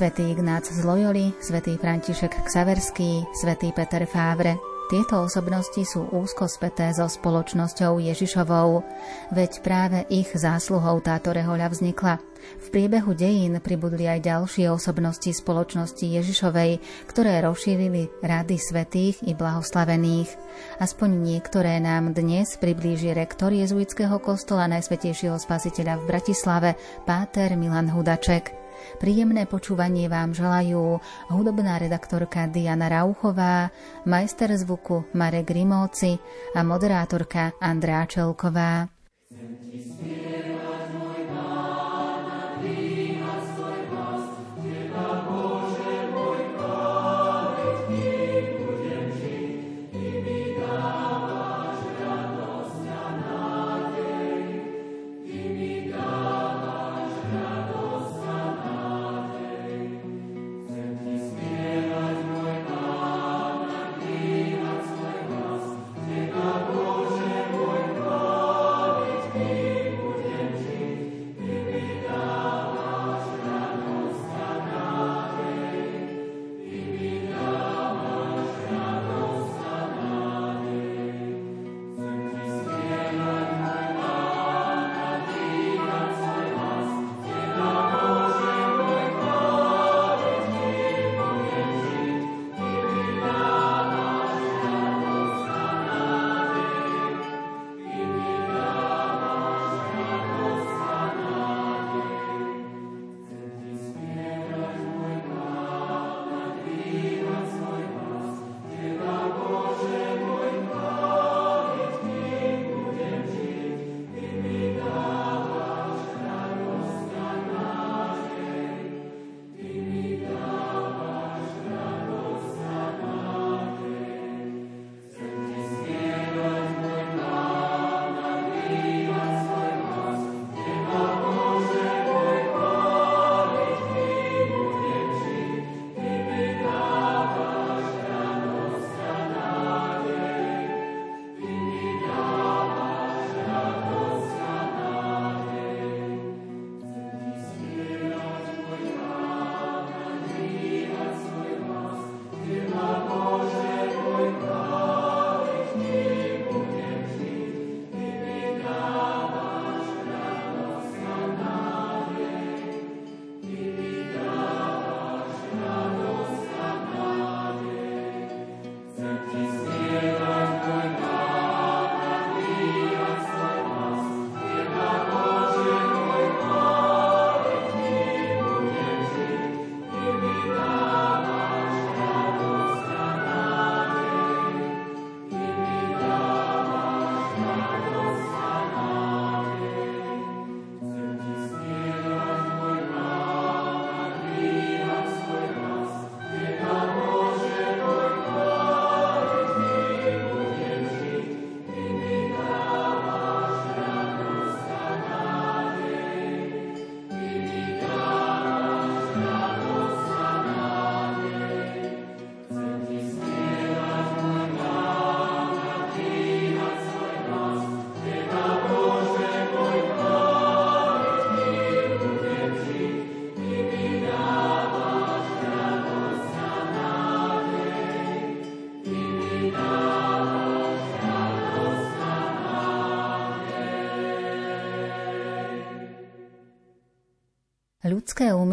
Svetý Ignác z Loyoli, svätý František Ksaverský, svätý Peter Fávre. Tieto osobnosti sú úzko späté so spoločnosťou Ježišovou, veď práve ich zásluhou táto rehoľa vznikla. V priebehu dejín pribudli aj ďalšie osobnosti spoločnosti Ježišovej, ktoré rozšírili rady svetých i blahoslavených. Aspoň niektoré nám dnes priblíži rektor jezuitského kostola Najsvetejšieho spasiteľa v Bratislave, páter Milan Hudaček. Príjemné počúvanie vám želajú hudobná redaktorka Diana Rauchová, majster zvuku Marek Rimóci a moderátorka Andrá Čelková.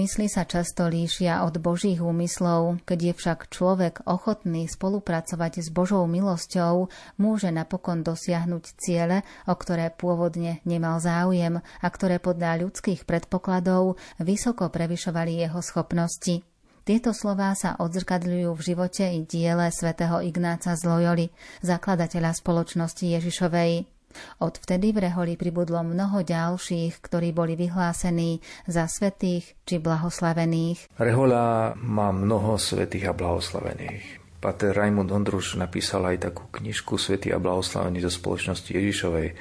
Úmysly sa často líšia od Božích úmyslov, keď je však človek ochotný spolupracovať s Božou milosťou, môže napokon dosiahnuť ciele, o ktoré pôvodne nemal záujem a ktoré podľa ľudských predpokladov vysoko prevyšovali jeho schopnosti. Tieto slová sa odzrkadľujú v živote i diele svätého Ignáca z Loyoli, zakladateľa spoločnosti Ježišovej. Odvtedy v Reholi pribudlo mnoho ďalších, ktorí boli vyhlásení za svetých či blahoslavených. Rehola má mnoho svetých a blahoslavených. Pater Raimund Ondruš napísal aj takú knižku Svetý a blahoslavení zo spoločnosti Ježišovej.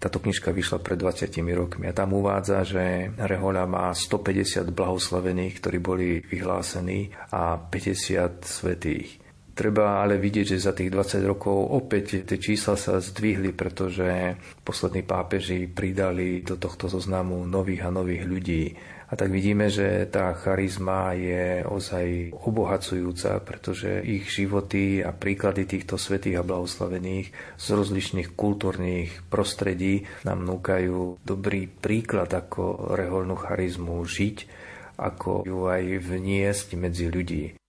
Táto knižka vyšla pred 20 rokmi a tam uvádza, že Rehoľa má 150 blahoslavených, ktorí boli vyhlásení a 50 svetých. Treba ale vidieť, že za tých 20 rokov opäť tie čísla sa zdvihli, pretože poslední pápeži pridali do tohto zoznamu nových a nových ľudí. A tak vidíme, že tá charizma je ozaj obohacujúca, pretože ich životy a príklady týchto svetých a blahoslavených z rozličných kultúrnych prostredí nám núkajú dobrý príklad, ako reholnú charizmu žiť, ako ju aj vniesť medzi ľudí.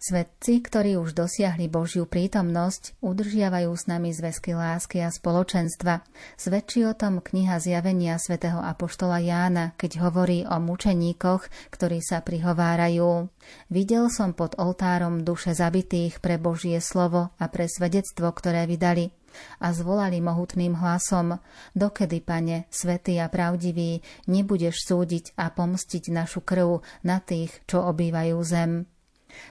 Svetci, ktorí už dosiahli Božiu prítomnosť, udržiavajú s nami zväzky lásky a spoločenstva. Svedčí o tom kniha zjavenia svätého Apoštola Jána, keď hovorí o mučeníkoch, ktorí sa prihovárajú. Videl som pod oltárom duše zabitých pre Božie slovo a pre svedectvo, ktoré vydali a zvolali mohutným hlasom, dokedy, pane, svetý a pravdivý, nebudeš súdiť a pomstiť našu krv na tých, čo obývajú zem.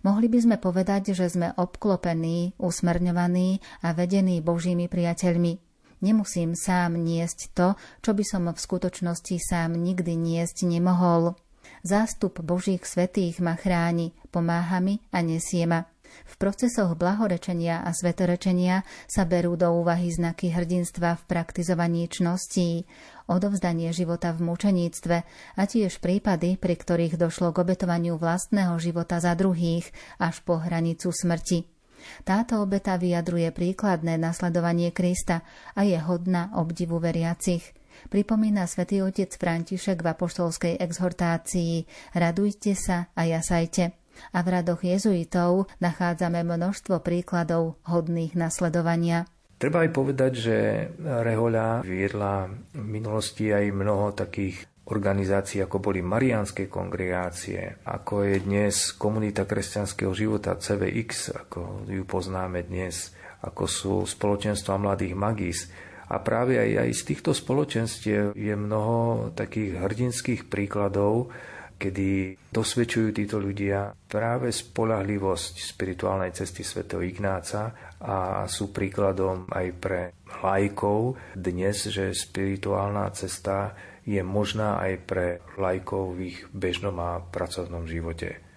Mohli by sme povedať, že sme obklopení, usmerňovaní a vedení Božími priateľmi. Nemusím sám niesť to, čo by som v skutočnosti sám nikdy niesť nemohol. Zástup Božích svetých ma chráni, pomáha mi a nesie ma. V procesoch blahorečenia a svetorečenia sa berú do úvahy znaky hrdinstva v praktizovaní čností, odovzdanie života v mučeníctve a tiež prípady, pri ktorých došlo k obetovaniu vlastného života za druhých až po hranicu smrti. Táto obeta vyjadruje príkladné nasledovanie Krista a je hodná obdivu veriacich. Pripomína svätý otec František v apoštolskej exhortácii Radujte sa a jasajte a v radoch jezuitov nachádzame množstvo príkladov hodných nasledovania. Treba aj povedať, že Rehoľa viedla v minulosti aj mnoho takých organizácií, ako boli mariánske kongregácie, ako je dnes komunita kresťanského života CVX, ako ju poznáme dnes, ako sú spoločenstva mladých magís, A práve aj, aj z týchto spoločenstiev je mnoho takých hrdinských príkladov, kedy dosvedčujú títo ľudia práve spolahlivosť spirituálnej cesty svätého Ignáca a sú príkladom aj pre lajkov dnes, že spirituálna cesta je možná aj pre lajkov v ich bežnom a pracovnom živote.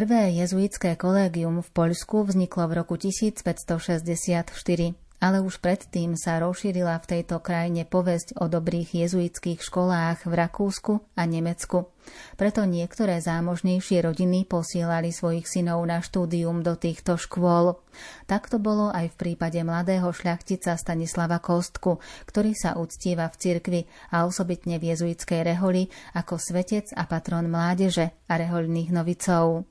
Prvé jezuitské kolégium v Poľsku vzniklo v roku 1564, ale už predtým sa rozšírila v tejto krajine povesť o dobrých jezuitských školách v Rakúsku a Nemecku. Preto niektoré zámožnejšie rodiny posielali svojich synov na štúdium do týchto škôl. Tak to bolo aj v prípade mladého šľachtica Stanislava Kostku, ktorý sa uctieva v cirkvi a osobitne v jezuitskej reholi ako svetec a patron mládeže a rehoľných novicov.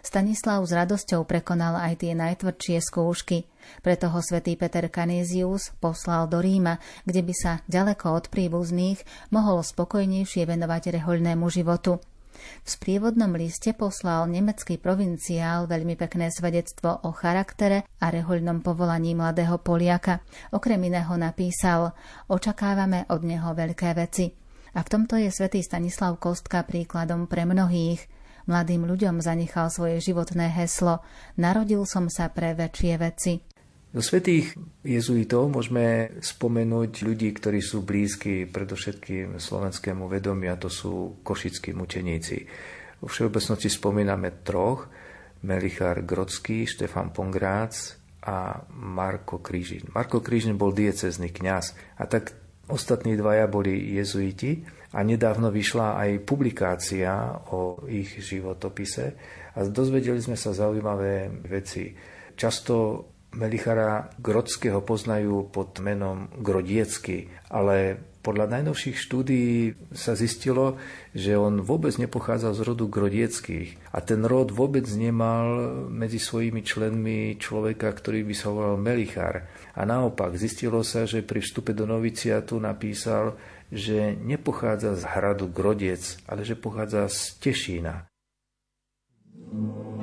Stanislav s radosťou prekonal aj tie najtvrdšie skúšky. Preto ho svätý Peter Canisius poslal do Ríma, kde by sa ďaleko od príbuzných mohol spokojnejšie venovať rehoľnému životu. V sprievodnom liste poslal nemecký provinciál veľmi pekné svedectvo o charaktere a rehoľnom povolaní mladého Poliaka. Okrem iného napísal Očakávame od neho veľké veci. A v tomto je svätý Stanislav Kostka príkladom pre mnohých – Mladým ľuďom zanechal svoje životné heslo Narodil som sa pre väčšie veci. Do svetých jezuitov môžeme spomenúť ľudí, ktorí sú blízki predovšetkým slovenskému vedomiu, a to sú košickí mučeníci. Vo všeobecnosti spomíname troch, Melichár Grodský, Štefan Pongrác a Marko Krížin. Marko Krížin bol diecezný kňaz a tak ostatní dvaja boli jezuiti a nedávno vyšla aj publikácia o ich životopise a dozvedeli sme sa zaujímavé veci. Často Melichara Grodského poznajú pod menom Grodiecky, ale Podľa najnovších štúdií sa zistilo, že on vôbec nepochádzal z rodu Grodieckých a ten rod vôbec nemal medzi svojimi členmi človeka, ktorý by sa volal Melichár. A naopak zistilo sa, že pri vstupe do noviciatu napísal, že nepochádza z hradu Grodiec, ale že pochádza z Tešína. thank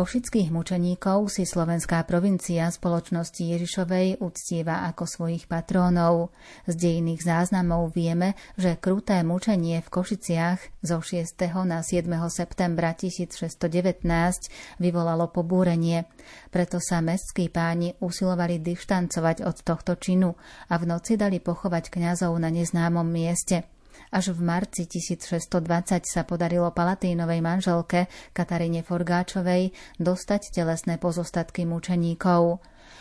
Košických mučeníkov si slovenská provincia spoločnosti Ježišovej uctieva ako svojich patrónov. Z dejných záznamov vieme, že kruté mučenie v Košiciach zo 6. na 7. septembra 1619 vyvolalo pobúrenie. Preto sa mestskí páni usilovali dištancovať od tohto činu a v noci dali pochovať kňazov na neznámom mieste. Až v marci 1620 sa podarilo Palatínovej manželke Kataríne Forgáčovej dostať telesné pozostatky mučeníkov.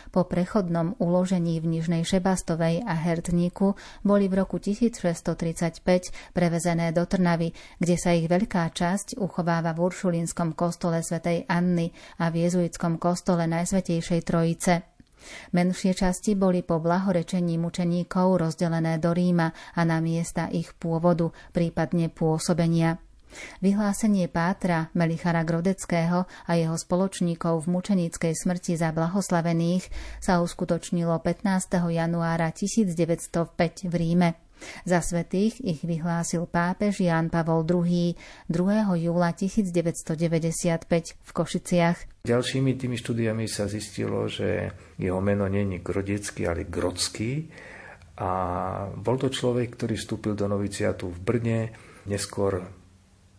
Po prechodnom uložení v Nižnej Šebastovej a Hertníku boli v roku 1635 prevezené do Trnavy, kde sa ich veľká časť uchováva v Uršulínskom kostole svätej Anny a v jezuitskom kostole Najsvetejšej Trojice. Menšie časti boli po blahorečení mučeníkov rozdelené do Ríma a na miesta ich pôvodu, prípadne pôsobenia. Vyhlásenie Pátra Melichara Grodeckého a jeho spoločníkov v mučeníckej smrti za blahoslavených sa uskutočnilo 15. januára 1905 v Ríme. Za svetých ich vyhlásil pápež Ján Pavol II 2. júla 1995 v Košiciach. Ďalšími tými štúdiami sa zistilo, že jeho meno není Grodecký, ale Grodský. A bol to človek, ktorý vstúpil do noviciatu v Brne, neskôr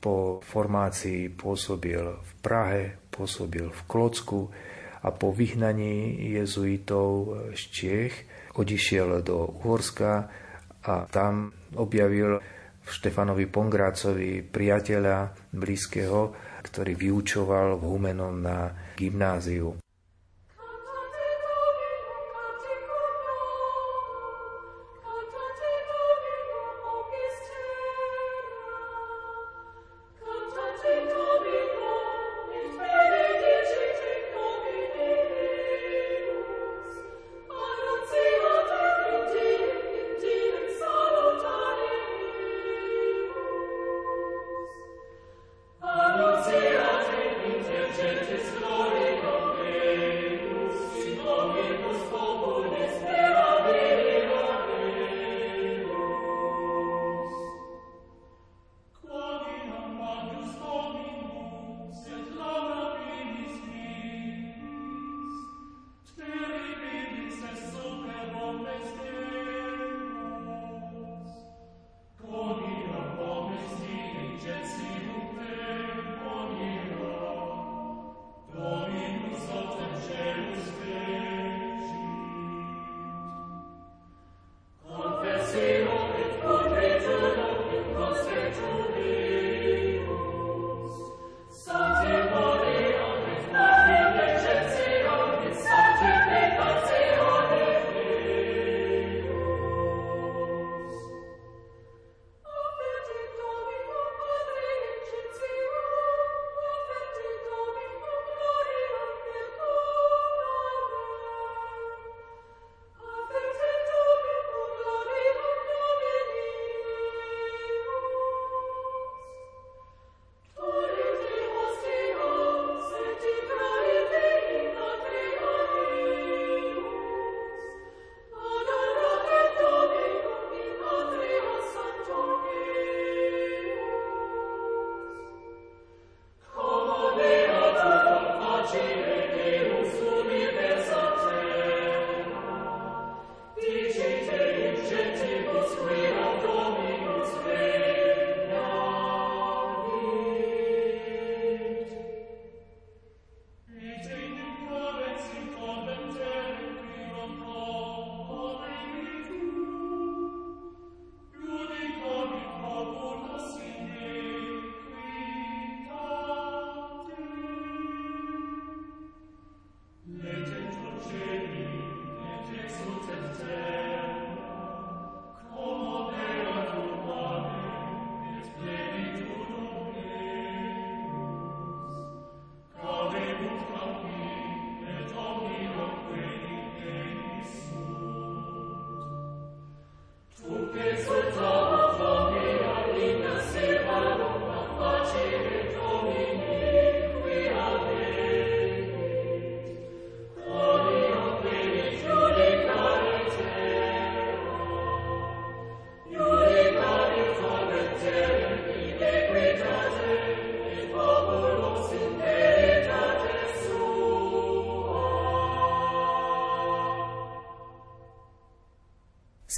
po formácii pôsobil v Prahe, pôsobil v Klocku a po vyhnaní jezuitov z Čiech odišiel do Uhorska a tam objavil Štefanovi Pongrácovi priateľa blízkeho, ktorý vyučoval v Humenom na gymnáziu.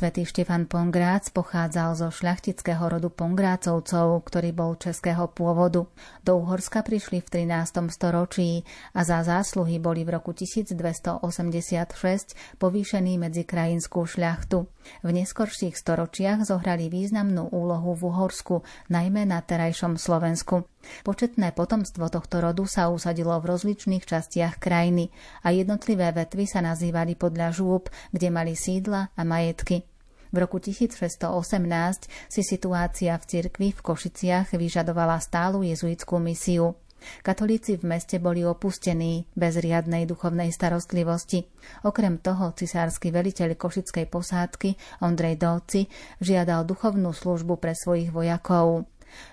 Svetý Štefan Pongrác pochádzal zo šľachtického rodu Pongrácovcov, ktorý bol českého pôvodu. Do Uhorska prišli v 13. storočí a za zásluhy boli v roku 1286 povýšení medzi krajinskú šľachtu. V neskorších storočiach zohrali významnú úlohu v Uhorsku, najmä na terajšom Slovensku. Početné potomstvo tohto rodu sa usadilo v rozličných častiach krajiny a jednotlivé vetvy sa nazývali podľa žúb, kde mali sídla a majetky. V roku 1618 si situácia v cirkvi v Košiciach vyžadovala stálu jezuitskú misiu. Katolíci v meste boli opustení bez riadnej duchovnej starostlivosti. Okrem toho cisársky veliteľ košickej posádky Ondrej Dolci žiadal duchovnú službu pre svojich vojakov.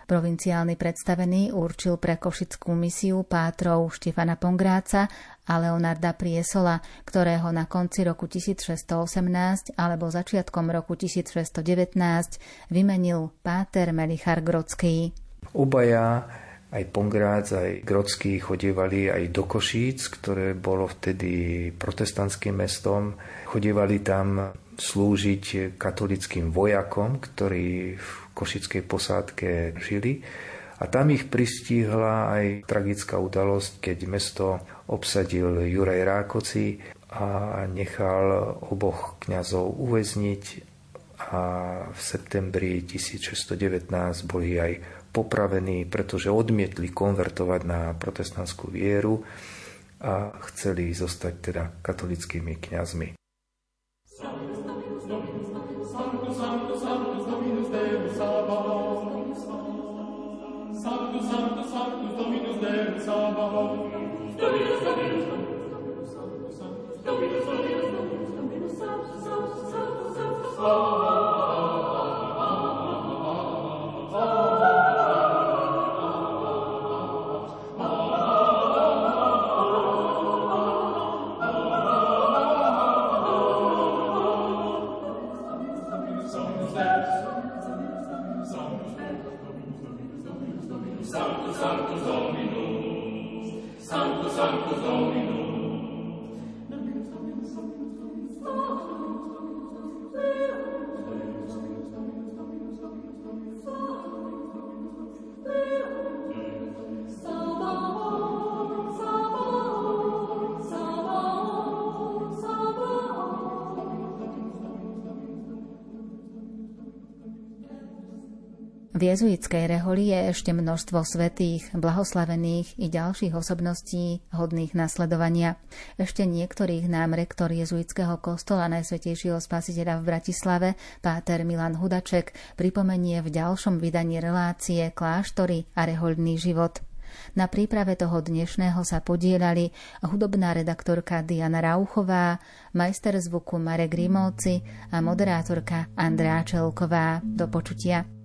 Provinciálny predstavený určil pre košickú misiu pátrov Štefana Pongráca a Leonarda Priesola, ktorého na konci roku 1618 alebo začiatkom roku 1619 vymenil páter Melichar Grodský. Obaja aj Pongrác, aj Grodsky chodievali aj do Košíc, ktoré bolo vtedy protestantským mestom. Chodievali tam slúžiť katolickým vojakom, ktorí v košickej posádke žili. A tam ich pristihla aj tragická udalosť, keď mesto obsadil Juraj Rákoci a nechal oboch kňazov uväzniť a v septembri 1619 boli aj popravení, pretože odmietli konvertovať na protestantskú vieru a chceli zostať teda katolickými kňazmi. V jezuitskej reholi je ešte množstvo svetých, blahoslavených i ďalších osobností hodných nasledovania. Ešte niektorých nám rektor jezuitského kostola Najsvetejšieho spasiteľa v Bratislave, páter Milan Hudaček, pripomenie v ďalšom vydaní relácie Kláštory a rehoľný život. Na príprave toho dnešného sa podielali hudobná redaktorka Diana Rauchová, majster zvuku Marek Grimovci a moderátorka Andrá Čelková. Do počutia.